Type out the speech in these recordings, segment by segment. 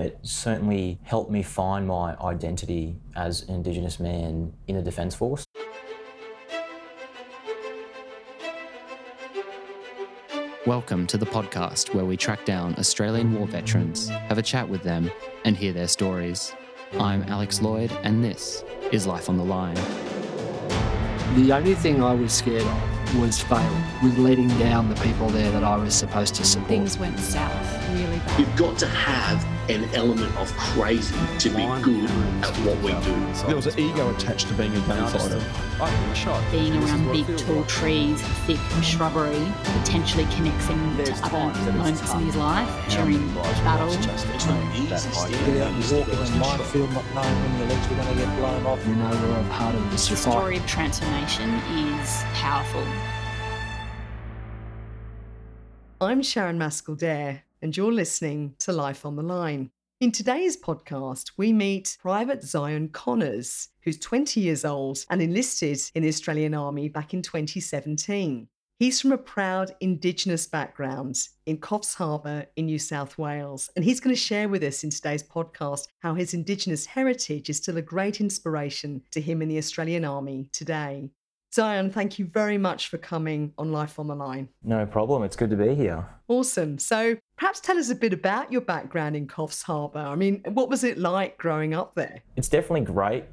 It certainly helped me find my identity as an Indigenous man in the Defence Force. Welcome to the podcast where we track down Australian war veterans, have a chat with them, and hear their stories. I'm Alex Lloyd, and this is Life on the Line. The only thing I was scared of was failing, was letting down the people there that I was supposed to support. Things went south really bad. You've got to have an element of crazy to be good at what we do. There was an ego attached to being a gunfighter. Being around big tall trees, thick shrubbery, potentially connects him to other moments in his life during battle. It's not easy. Get out and walk in a minefield not knowing when your legs were going to get blown off. You know, we're a part of this The fight. story of transformation is powerful. I'm Sharon Maskell Dare, and you're listening to Life on the Line. In today's podcast, we meet Private Zion Connors, who's 20 years old and enlisted in the Australian Army back in 2017. He's from a proud Indigenous background in Coffs Harbour in New South Wales, and he's going to share with us in today's podcast how his Indigenous heritage is still a great inspiration to him in the Australian Army today. Zion, thank you very much for coming on Life on the Line. No problem, it's good to be here. Awesome. So perhaps tell us a bit about your background in Coffs Harbour. I mean, what was it like growing up there? It's definitely great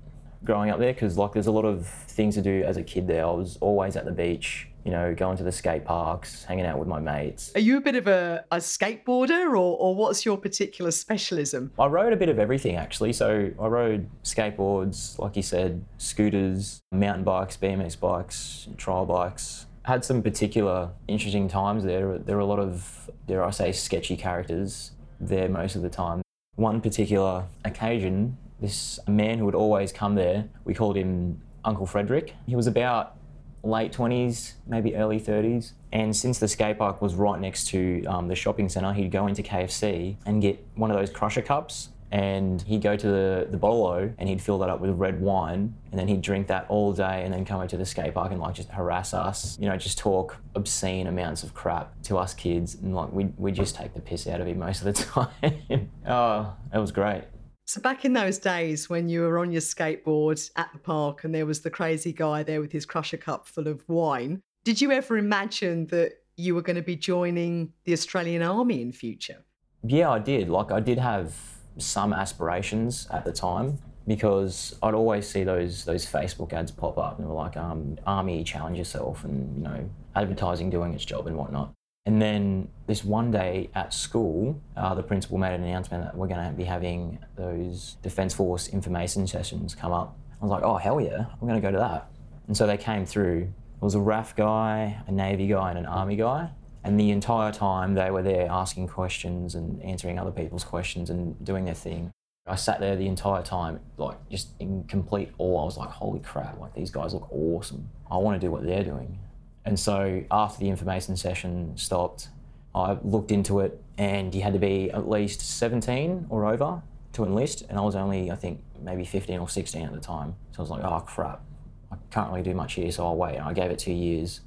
growing up there because like there's a lot of things to do as a kid there. I was always at the beach, you know, going to the skate parks, hanging out with my mates. Are you a bit of a, a skateboarder or, or what's your particular specialism? I rode a bit of everything actually. So I rode skateboards, like you said, scooters, mountain bikes, BMX bikes, trial bikes. Had some particular interesting times there. There were a lot of, dare I say, sketchy characters there most of the time. One particular occasion, this man who would always come there, we called him Uncle Frederick. He was about late 20s, maybe early 30s. And since the skate park was right next to um, the shopping centre, he'd go into KFC and get one of those crusher cups. And he'd go to the, the bottle and he'd fill that up with red wine. And then he'd drink that all day and then come over to the skate park and like just harass us, you know, just talk obscene amounts of crap to us kids. And like we we just take the piss out of him most of the time. oh, it was great. So back in those days when you were on your skateboard at the park and there was the crazy guy there with his crusher cup full of wine, did you ever imagine that you were going to be joining the Australian Army in future? Yeah, I did. Like, I did have some aspirations at the time because I'd always see those those Facebook ads pop up and they were like, um, "Army, challenge yourself," and you know, advertising doing its job and whatnot. And then this one day at school, uh, the principal made an announcement that we're going to be having those Defence Force information sessions come up. I was like, "Oh hell yeah, I'm going to go to that." And so they came through. It was a RAAF guy, a Navy guy, and an Army guy. And the entire time they were there asking questions and answering other people's questions and doing their thing. I sat there the entire time, like just in complete awe. I was like, holy crap, like these guys look awesome. I want to do what they're doing. And so after the information session stopped, I looked into it and you had to be at least 17 or over to enlist. And I was only, I think, maybe 15 or 16 at the time. So I was like, oh crap, I can't really do much here, so I'll wait. And I gave it two years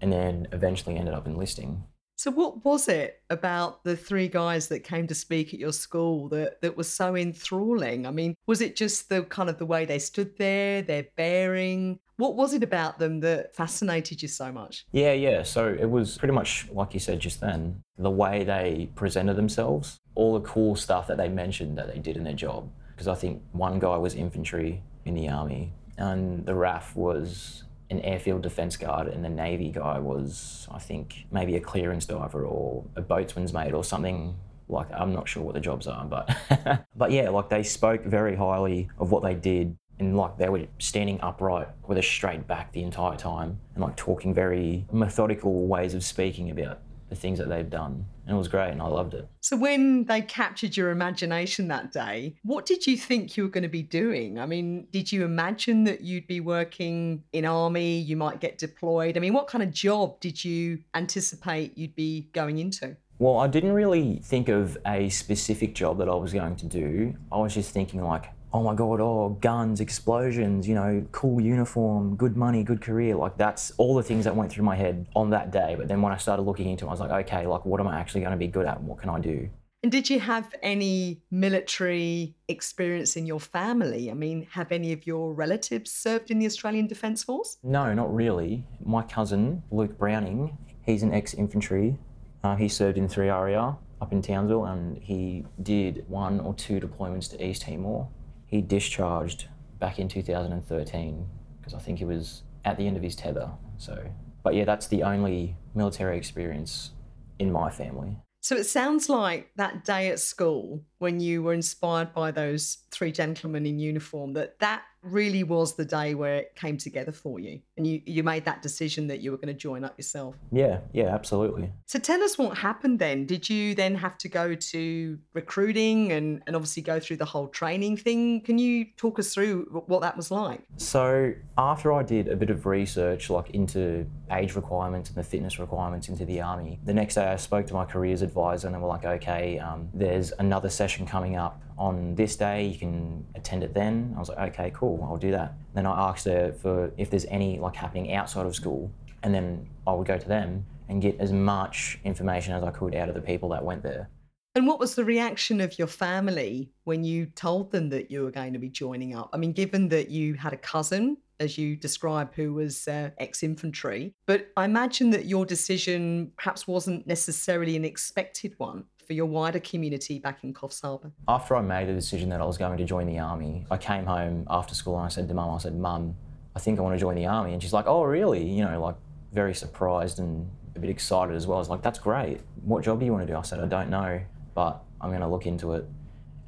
and then eventually ended up enlisting. So what was it about the three guys that came to speak at your school that, that was so enthralling? I mean, was it just the kind of the way they stood there, their bearing? What was it about them that fascinated you so much? Yeah, yeah. So it was pretty much like you said just then, the way they presented themselves, all the cool stuff that they mentioned that they did in their job. Because I think one guy was infantry in the army, and the RAAF was an airfield defence guard, and the Navy guy was, I think, maybe a clearance diver or a boatswain's mate or something. Like I'm not sure what the jobs are, but but yeah, like they spoke very highly of what they did and like they were standing upright with a straight back the entire time and like talking very methodical ways of speaking about the things that they've done. And it was great and I loved it. So when they captured your imagination that day, what did you think you were going to be doing? I mean, did you imagine that you'd be working in army, you might get deployed? I mean, what kind of job did you anticipate you'd be going into? Well, I didn't really think of a specific job that I was going to do. I was just thinking like, oh my god, oh guns, explosions, you know, cool uniform, good money, good career. Like that's all the things that went through my head on that day. But then when I started looking into it, I was like, okay, like what am I actually going to be good at? And What can I do? And did you have any military experience in your family? I mean, have any of your relatives served in the Australian Defence Force? No, not really. My cousin, Luke Browning, he's an ex infantry. Uh, he served in 3RAR up in Townsville and he did one or two deployments to East Timor. He discharged back in 2013 because I think he was at the end of his tether. So, but yeah, that's the only military experience in my family. So it sounds like that day at school when you were inspired by those three gentlemen in uniform that that really was the day where it came together for you and you, you made that decision that you were going to join up yourself. Yeah, yeah, absolutely. So tell us what happened then. Did you then have to go to recruiting and, and obviously go through the whole training thing? Can you talk us through what that was like? So after I did a bit of research like into age requirements and the fitness requirements into the army, the next day I spoke to my careers advisor and they were like, okay, um, there's another session coming up on this day, you can attend it then. I was like, okay, cool, I'll do that. Then I asked her for if there's any like happening outside of school, and then I would go to them and get as much information as I could out of the people that went there. And what was the reaction of your family when you told them that you were going to be joining up? I mean, given that you had a cousin, as you describe, who was uh, ex infantry, but I imagine that your decision perhaps wasn't necessarily an expected one for your wider community back in Coffs Harbour? After I made the decision that I was going to join the army, I came home after school and I said to mum, I said, Mum, I think I want to join the army. And she's like, Oh, really? You know, like very surprised and a bit excited as well. I was like, That's great. What job do you want to do? I said, I don't know, but I'm going to look into it.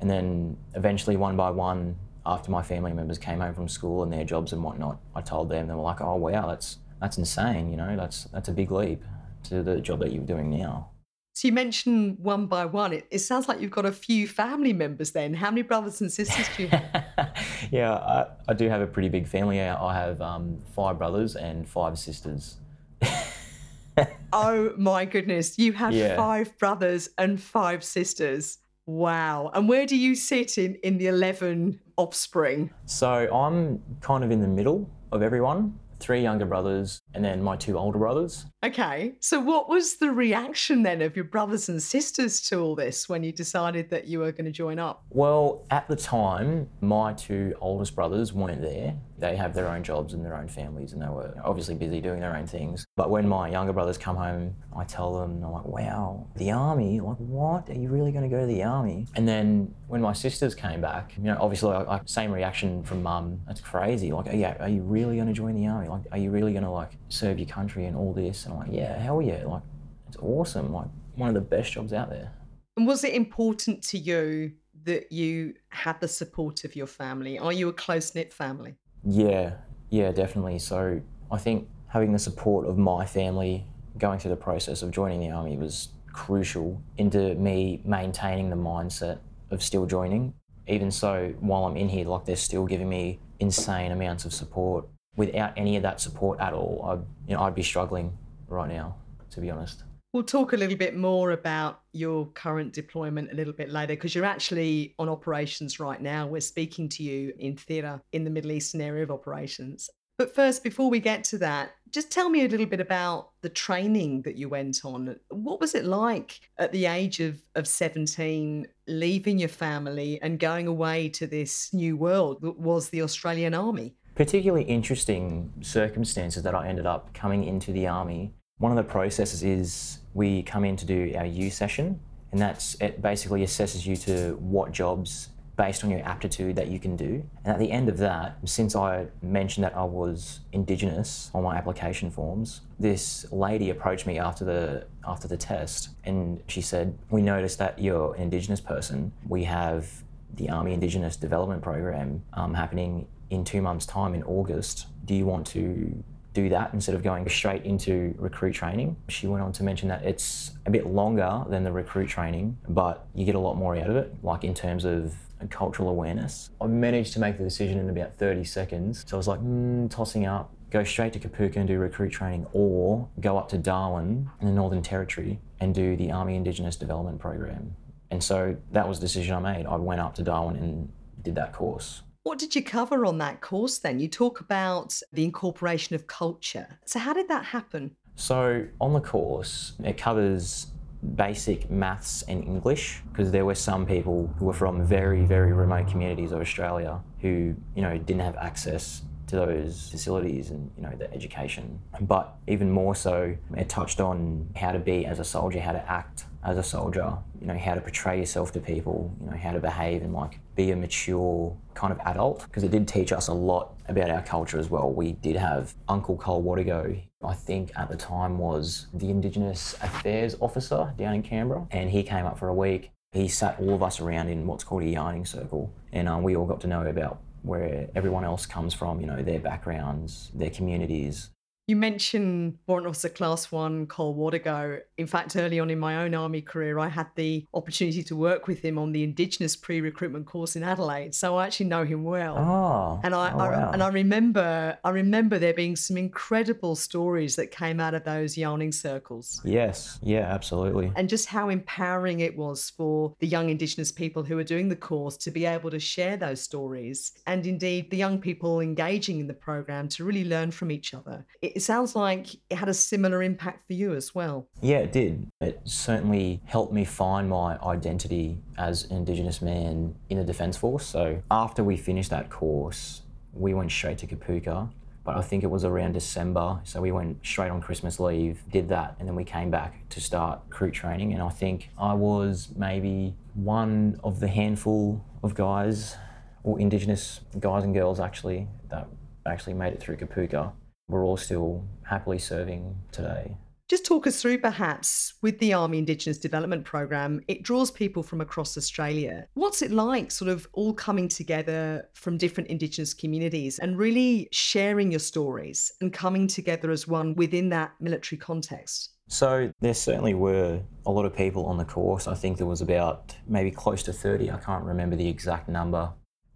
And then eventually, one by one, after my family members came home from school and their jobs and whatnot, I told them, they were like, Oh, wow, that's, that's insane. You know, that's, that's a big leap to the job that you're doing now. So you mentioned one by one. It, it sounds like you've got a few family members then. How many brothers and sisters do you have? yeah, I, I, do have a pretty big family. I have um, five brothers and five sisters. oh my goodness. You have yeah. five brothers and five sisters. Wow. And where do you sit in, in the 11 offspring? So I'm kind of in the middle of everyone three younger brothers, and then my two older brothers. Okay. So, what was the reaction then of your brothers and sisters to all this when you decided that you were going to join up? Well, at the time, my two oldest brothers weren't there. They have their own jobs and their own families, and they were obviously busy doing their own things. But when my younger brothers come home, I tell them, I'm like, wow, the army? Like, what? Are you really going to go to the army? And then when my sisters came back, you know, obviously, like, same reaction from mum. That's crazy. Like, yeah, are you really going to join the army? Like, are you really going to like serve your country and all this? And I'm like, yeah, hell yeah. Like, it's awesome. Like, one of the best jobs out there. And was it important to you that you had the support of your family? Are you a close knit family? Yeah, yeah, definitely. So I think having the support of my family going through the process of joining the army was crucial into me maintaining the mindset of still joining. Even so, while I'm in here, like they're still giving me insane amounts of support. Without any of that support at all, I'd, you know, I'd be struggling right now, to be honest. We'll talk a little bit more about your current deployment a little bit later because you're actually on operations right now. We're speaking to you in theatre in the Middle Eastern area of operations. But first, before we get to that, just tell me a little bit about the training that you went on. What was it like at the age of, of 17, leaving your family and going away to this new world that was the Australian Army? Particularly interesting circumstances that I ended up coming into the Army. One of the processes is we come in to do our U session, and that's it basically assesses you to what jobs based on your aptitude that you can do. And at the end of that, since I mentioned that I was Indigenous on my application forms, this lady approached me after the after the test, and she said, "We noticed that you're an Indigenous person. We have the Army Indigenous Development Program um, happening in two months' time in August. Do you want to do that instead of going straight into recruit training. She went on to mention that it's a bit longer than the recruit training, but you get a lot more out of it, like in terms of cultural awareness. I managed to make the decision in about 30 seconds. So I was like, mm, tossing up, go straight to Kapooka and do recruit training, or go up to Darwin in the Northern Territory and do the Army Indigenous Development Program. And so that was the decision I made. I went up to Darwin and did that course. What did you cover on that course then? You talk about the incorporation of culture. So, how did that happen? So, on the course, it covers basic maths and English because there were some people who were from very, very remote communities of Australia who, you know, didn't have access to those facilities and you know the education. But even more so it touched on how to be as a soldier how to act as a soldier you know how to portray yourself to people you know how to behave and like be a mature kind of adult. Because it did teach us a lot about our culture as well. We did have uncle cole Wadigo I think at the time was the Indigenous Affairs Officer down in Canberra, and he came up for a week. He sat all of us around in what's called a yarning circle, and um, we all got to know about where everyone else comes from, you know, their backgrounds, their communities, you mentioned Warrant Officer Class 1 Cole Wadigo. In fact, early on in my own Army career, I had the opportunity to work with him on the Indigenous pre recruitment course in Adelaide. So I actually know him well. Oh, and I, oh, wow. And I remember I remember there being some incredible stories that came out of those yarning circles. Yes, yeah, absolutely. And just how empowering it was for the young Indigenous people who were doing the course to be able to share those stories. And indeed the young people engaging in the program to really learn from each other. It, it sounds like it had a similar impact for you as well. Yeah, it did. It certainly helped me find my identity as an Indigenous man in the Defence Force. So after we finished that course, we went straight to Kapooka. But I think it was around December, so we went straight on Christmas leave, did that, and then we came back to start recruit training. And I think I was maybe one of the handful of guys, or Indigenous guys and girls actually, that actually made it through Kapooka we're all still happily serving today. Just talk us through perhaps with the Army Indigenous Development Programme, it draws people from across Australia. What's it like, sort of all coming together from different Indigenous communities and really sharing your stories and coming together as one within that military context? So there certainly were a lot of people on the course. I think there was about maybe close to 30. I can't remember the exact number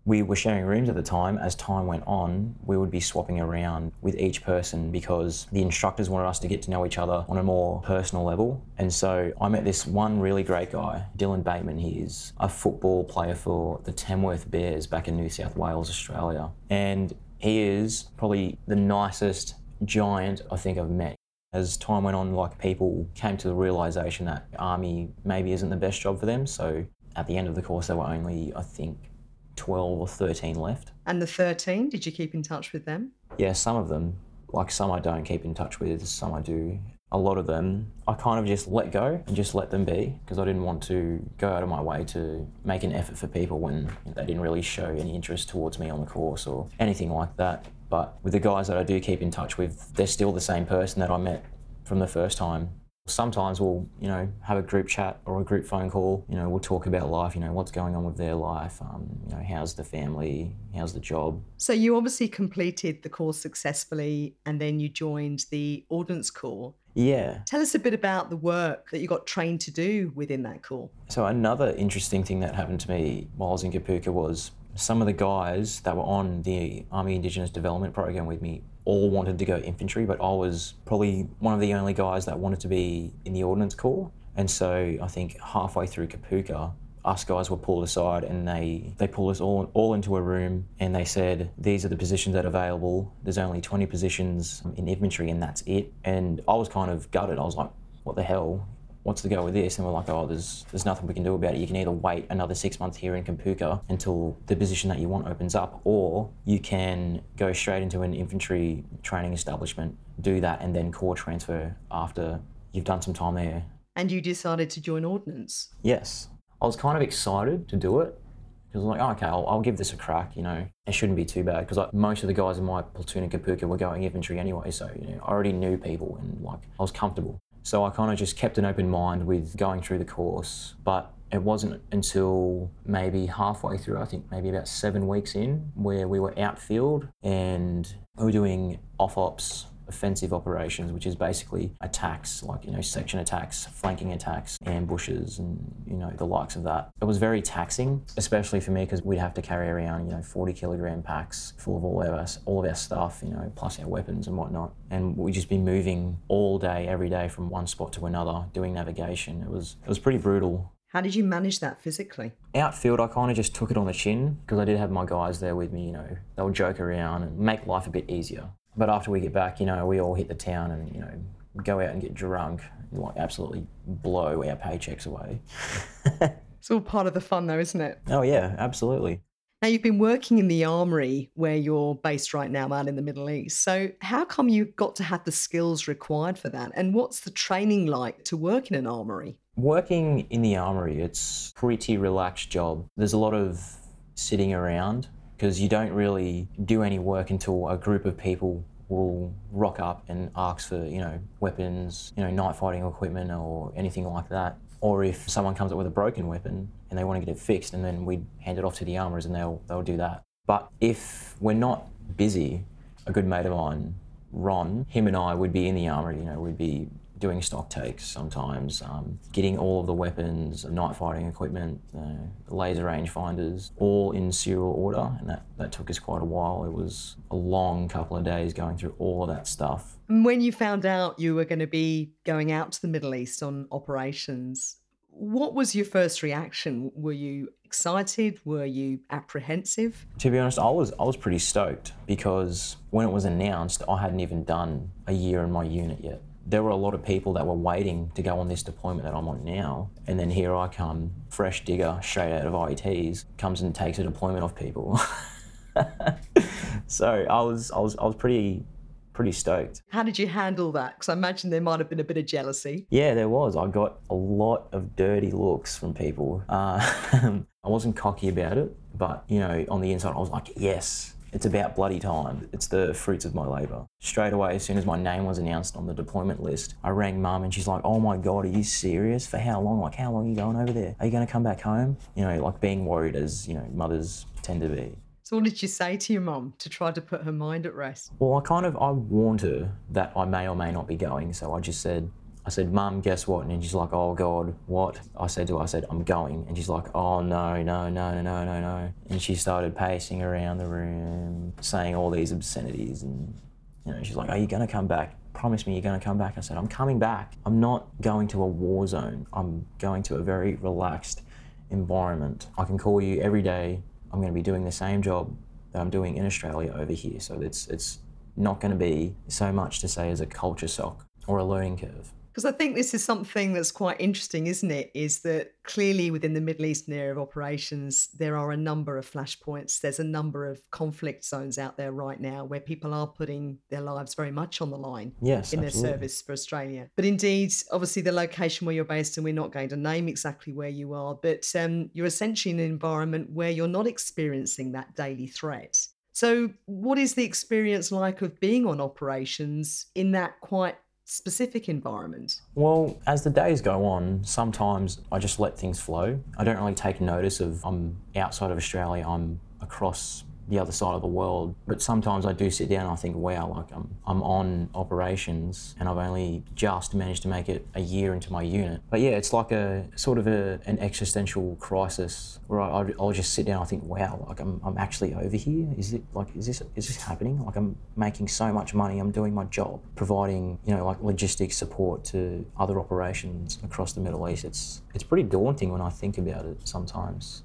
we were sharing rooms at the time. As time went on, we would be swapping around with each person because the instructors wanted us to get to know each other on a more personal level. And so I met this one really great guy, Dylan Bateman. He's a football player for the Tamworth Bears back in New South Wales, Australia. And he is probably the nicest giant I think I've met. As time went on, like people came to the realization that army maybe isn't the best job for them. So at the end of the course, there were only, I think, 12 or 13 left. And the 13, did you keep in touch with them? Yeah, some of them. Like some I don't keep in touch with, some I do. A lot of them I kind of just let go and just let them be because I didn't want to go out of my way to make an effort for people when they didn't really show any interest towards me on the course or anything like that. But with the guys that I do keep in touch with, they're still the same person that I met from the first time Sometimes we'll, you know, have a group chat or a group phone call. You know, we'll talk about life. You know, what's going on with their life. Um, you know, how's the family? How's the job? So you obviously completed the course successfully, and then you joined the Ordnance Corps. Yeah. Tell us a bit about the work that you got trained to do within that corps. So another interesting thing that happened to me while I was in Kapooka was some of the guys that were on the Army Indigenous Development Program with me all wanted to go infantry, but I was probably one of the only guys that wanted to be in the Ordnance Corps. And so I think halfway through Kapooka, us guys were pulled aside and they, they pulled us all, all into a room and they said, These are the positions that are available. There's only 20 positions in infantry and that's it. And I was kind of gutted. I was like, What the hell? What's the go with this? And we're like, oh, there's there's nothing we can do about it. You can either wait another six months here in Kapooka until the position that you want opens up, or you can go straight into an infantry training establishment, do that, and then corps transfer after you've done some time there. And you decided to join Ordnance? Yes. I was kind of excited to do it because I'm like, oh, okay, I'll, I'll, give this a crack. You know, it shouldn't be too bad because like, most of the guys in my platoon in Kapooka were going infantry anyway, so you know, I already knew people and like I was comfortable. So I kind of just kept an open mind with going through the course. But it wasn't until maybe halfway through, I think maybe about seven weeks in, where we were outfield and we were doing off ops offensive operations, which is basically attacks, like, you know, section attacks, flanking attacks, ambushes, and, you know, the likes of that. It was very taxing, especially for me, because we'd have to carry around, you know, 40 kilogram packs full of all of us, all of our stuff, you know, plus our weapons and whatnot. And we'd just be moving all day, every day from one spot to another, doing navigation. It was, it was pretty brutal. How did you manage that physically? Outfield, I kind of just took it on the chin because I did have my guys there with me. You know, they'll joke around and make life a bit easier. But after we get back, you know, we all hit the town and, you know, go out and get drunk and, like absolutely blow our paychecks away. it's all part of the fun, though, isn't it? Oh yeah, absolutely. Now, you've been working in the armory where you're based right now out in the Middle East. So, how come you got to have the skills required for that? And what's the training like to work in an armory? Working in the armory, it's pretty relaxed job. There's a lot of sitting around because you don't really do any work until a group of people will rock up and ask for, you know, weapons, you know, night fighting equipment or anything like that. Or if someone comes up with a broken weapon and they want to get it fixed, and then we hand it off to the armourers and they'll they'll do that. But if we're not busy, a good mate of mine, Ron, him and I would be in the armory. You know, we'd be doing stock takes sometimes, um, getting all of the weapons, night fighting equipment, laser range finders, all in serial order, and that, that took us quite a while. It was a long couple of days going through all of that stuff. When you found out you were going to be going out to the Middle East on operations, what was your first reaction? Were you excited? Were you apprehensive? To be honest, I was I was pretty stoked because when it was announced, I hadn't even done a year in my unit yet there were a lot of people that were waiting to go on this deployment that I'm on now. And then here I come, fresh digger, straight out of IETs, comes and takes a deployment off people. so I was, I was, I was pretty, pretty stoked. How did you handle that? Because I imagine there might have been a bit of jealousy. Yeah, there was. I got a lot of dirty looks from people. Uh, I wasn't cocky about it, but you know, on the inside, I was like, yes, it's about bloody time. It's the fruits of my labour. Straight away, as soon as my name was announced on the deployment list, I rang mum and she's like, oh my God, are you serious? For how long? Like, how long are you going over there? Are you going to come back home? You know, like being worried as, you know, mothers tend to be. So what did you say to your mum to try to put her mind at rest? Well, I kind of, I warned her that I may or may not be going. So I just said, I said, Mum, guess what? And she's like, Oh God, what? I said to her, I said, I'm going. And she's like, Oh no, no, no, no, no, no, no. And she started pacing around the room, saying all these obscenities. And, you know, she's like, Are you going to come back? Promise me you're going to come back. I said, I'm coming back. I'm not going to a war zone. I'm going to a very relaxed environment. I can call you every day. I'm going to be doing the same job that I'm doing in Australia over here. So it's, it's not going to be so much to say as a culture shock or a learning curve. Because I think this is something that's quite interesting, isn't it? Is that clearly within the Middle Eastern area of operations, there are a number of flashpoints. There's a number of conflict zones out there right now where people are putting their lives very much on the line yes, in absolutely. their service for Australia. But indeed, obviously, the location where you're based, and we're not going to name exactly where you are, but um, you're essentially in an environment where you're not experiencing that daily threat. So, what is the experience like of being on operations in that quite specific environment? Well, as the days go on, sometimes I just let things flow. I don't really take notice of I'm outside of Australia, I'm across the other side of the world. But sometimes I do sit down and I think, wow, like I'm, I'm on operations and I've only just managed to make it a year into my unit. But yeah, it's like a sort of a, an existential crisis where I, I'll just sit down and I think, wow, like I'm, I'm actually over here. Is it like, is this, is this happening? Like I'm making so much money. I'm doing my job, providing, you know, like logistics support to other operations across the Middle East. It's, it's pretty daunting when I think about it sometimes.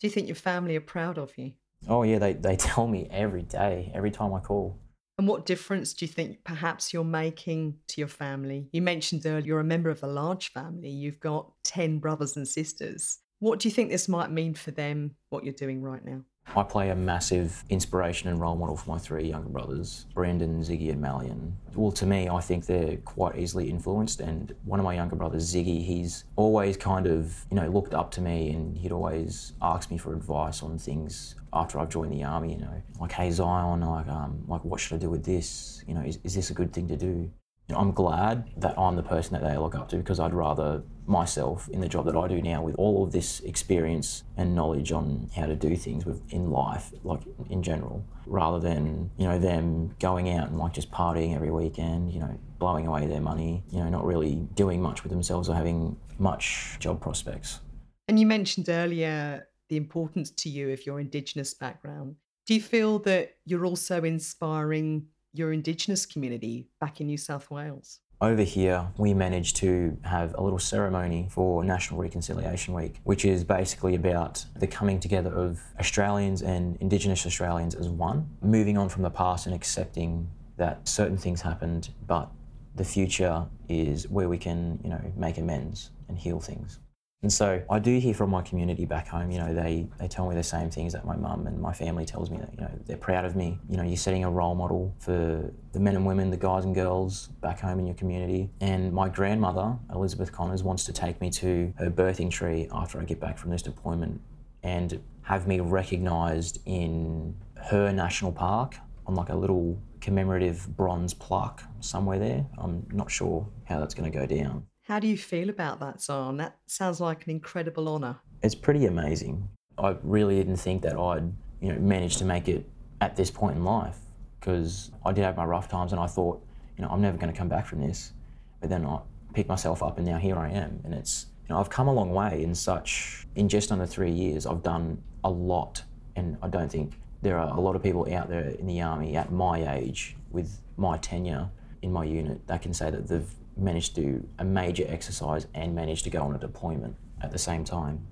Do you think your family are proud of you? Oh yeah, they, they tell me every day, every time I call. And what difference do you think perhaps you're making to your family? You mentioned earlier you're a member of a large family. You've got 10 brothers and sisters. What do you think this might mean for them, what you're doing right now? I play a massive inspiration and role model for my three younger brothers, Brandon, Ziggy, and Malian. Well, to me, I think they're quite easily influenced. And one of my younger brothers, Ziggy, he's always kind of, you know, looked up to me and he'd always ask me for advice on things after I've joined the army, you know, like, hey, Zion, like, um, like what should I do with this? You know, is, is this a good thing to do? I'm glad that I'm the person that they look up to because I'd rather myself in the job that I do now with all of this experience and knowledge on how to do things with in life, like in general, rather than, you know, them going out and like just partying every weekend, you know, blowing away their money, you know, not really doing much with themselves or having much job prospects. And you mentioned earlier the importance to you of your Indigenous background. Do you feel that you're also inspiring your Indigenous community back in New South Wales? Over here, we managed to have a little ceremony for National Reconciliation Week, which is basically about the coming together of Australians and Indigenous Australians as one, moving on from the past and accepting that certain things happened, but the future is where we can, you know, make amends and heal things. And so I do hear from my community back home, you know, they, they tell me the same things that my mum and my family tells me that, you know, they're proud of me. You know, you're setting a role model for the men and women, the guys and girls back home in your community. And my grandmother, Elizabeth Connors, wants to take me to her birthing tree after I get back from this deployment and have me recognised in her national park on like a little commemorative bronze plaque somewhere there. I'm not sure how that's going to go down. How do you feel about that, Zion? That sounds like an incredible honour. It's pretty amazing. I really didn't think that I'd, you know, manage to make it at this point in life because I did have my rough times and I thought, you know, I'm never going to come back from this. But then I picked myself up and now here I am. And it's, you know, I've come a long way in such, in just under three years, I've done a lot. And I don't think there are a lot of people out there in the army at my age with my tenure in my unit that can say that they've managed to do a major exercise and managed to go on a deployment at the same time.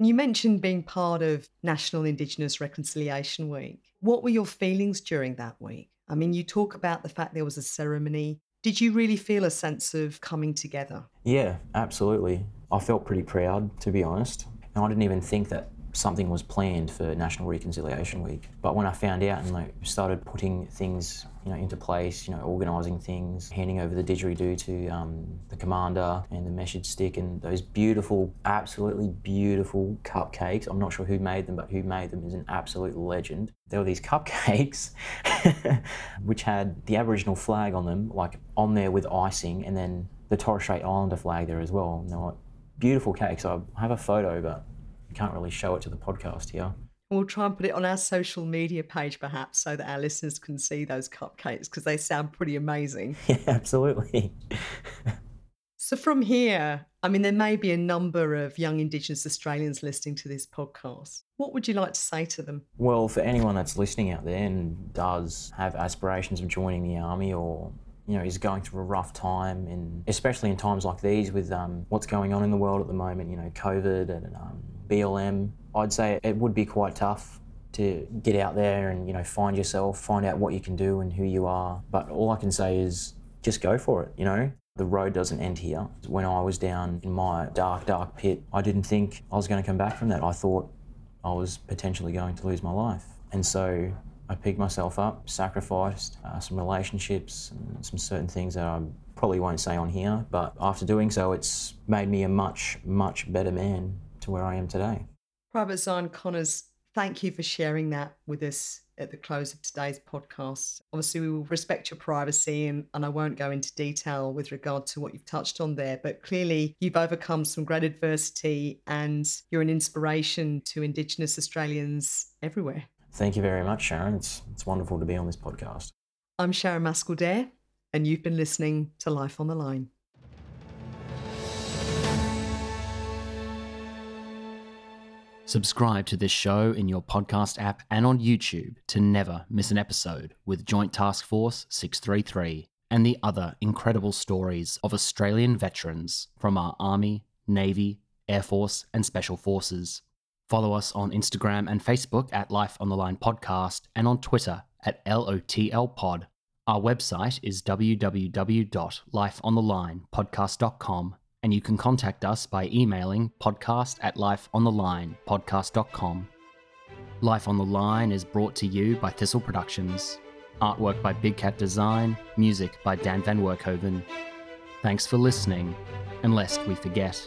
You mentioned being part of National Indigenous Reconciliation Week. What were your feelings during that week? I mean, you talk about the fact there was a ceremony. Did you really feel a sense of coming together? Yeah, absolutely. I felt pretty proud, to be honest. And I didn't even think that something was planned for National Reconciliation Week. But when I found out and like started putting things, you know, into place, you know, organising things, handing over the didgeridoo to um, the commander and the message stick and those beautiful, absolutely beautiful cupcakes. I'm not sure who made them, but who made them is an absolute legend. There were these cupcakes which had the Aboriginal flag on them, like on there with icing, and then the Torres Strait Islander flag there as well. And they were beautiful cakes. I have a photo, but can't really show it to the podcast here. We'll try and put it on our social media page, perhaps, so that our listeners can see those cupcakes because they sound pretty amazing. Yeah, absolutely. so, from here, I mean, there may be a number of young Indigenous Australians listening to this podcast. What would you like to say to them? Well, for anyone that's listening out there and does have aspirations of joining the army or you know, is going through a rough time, and especially in times like these with um, what's going on in the world at the moment, you know, COVID and um, BLM, I'd say it would be quite tough to get out there and you know find yourself, find out what you can do and who you are. But all I can say is just go for it. You know, the road doesn't end here. When I was down in my dark, dark pit, I didn't think I was going to come back from that. I thought I was potentially going to lose my life, and so I picked myself up, sacrificed uh, some relationships and some certain things that I probably won't say on here. But after doing so, it's made me a much, much better man to where I am today. Private Zion Connors, thank you for sharing that with us at the close of today's podcast. Obviously, we will respect your privacy and, and I won't go into detail with regard to what you've touched on there, but clearly you've overcome some great adversity and you're an inspiration to Indigenous Australians everywhere. Thank you very much, Sharon. It's, it's wonderful to be on this podcast. I'm Sharon Maskell and you've been listening to Life on the Line. Subscribe to this show in your podcast app and on YouTube to never miss an episode with Joint Task Force 633 and the other incredible stories of Australian veterans from our Army, Navy, Air Force, and Special Forces. Follow us on Instagram and Facebook at Life on the Line Podcast and on Twitter at LOTL Pod. Our website is www.lifeonthelinepodcast.com and you can contact us by emailing podcast at lifeonthelinepodcast.com. Life on the Line is brought to you by Thistle Productions. Artwork by Big Cat Design, music by Dan Van Werkhoven. Thanks for listening, and lest we forget.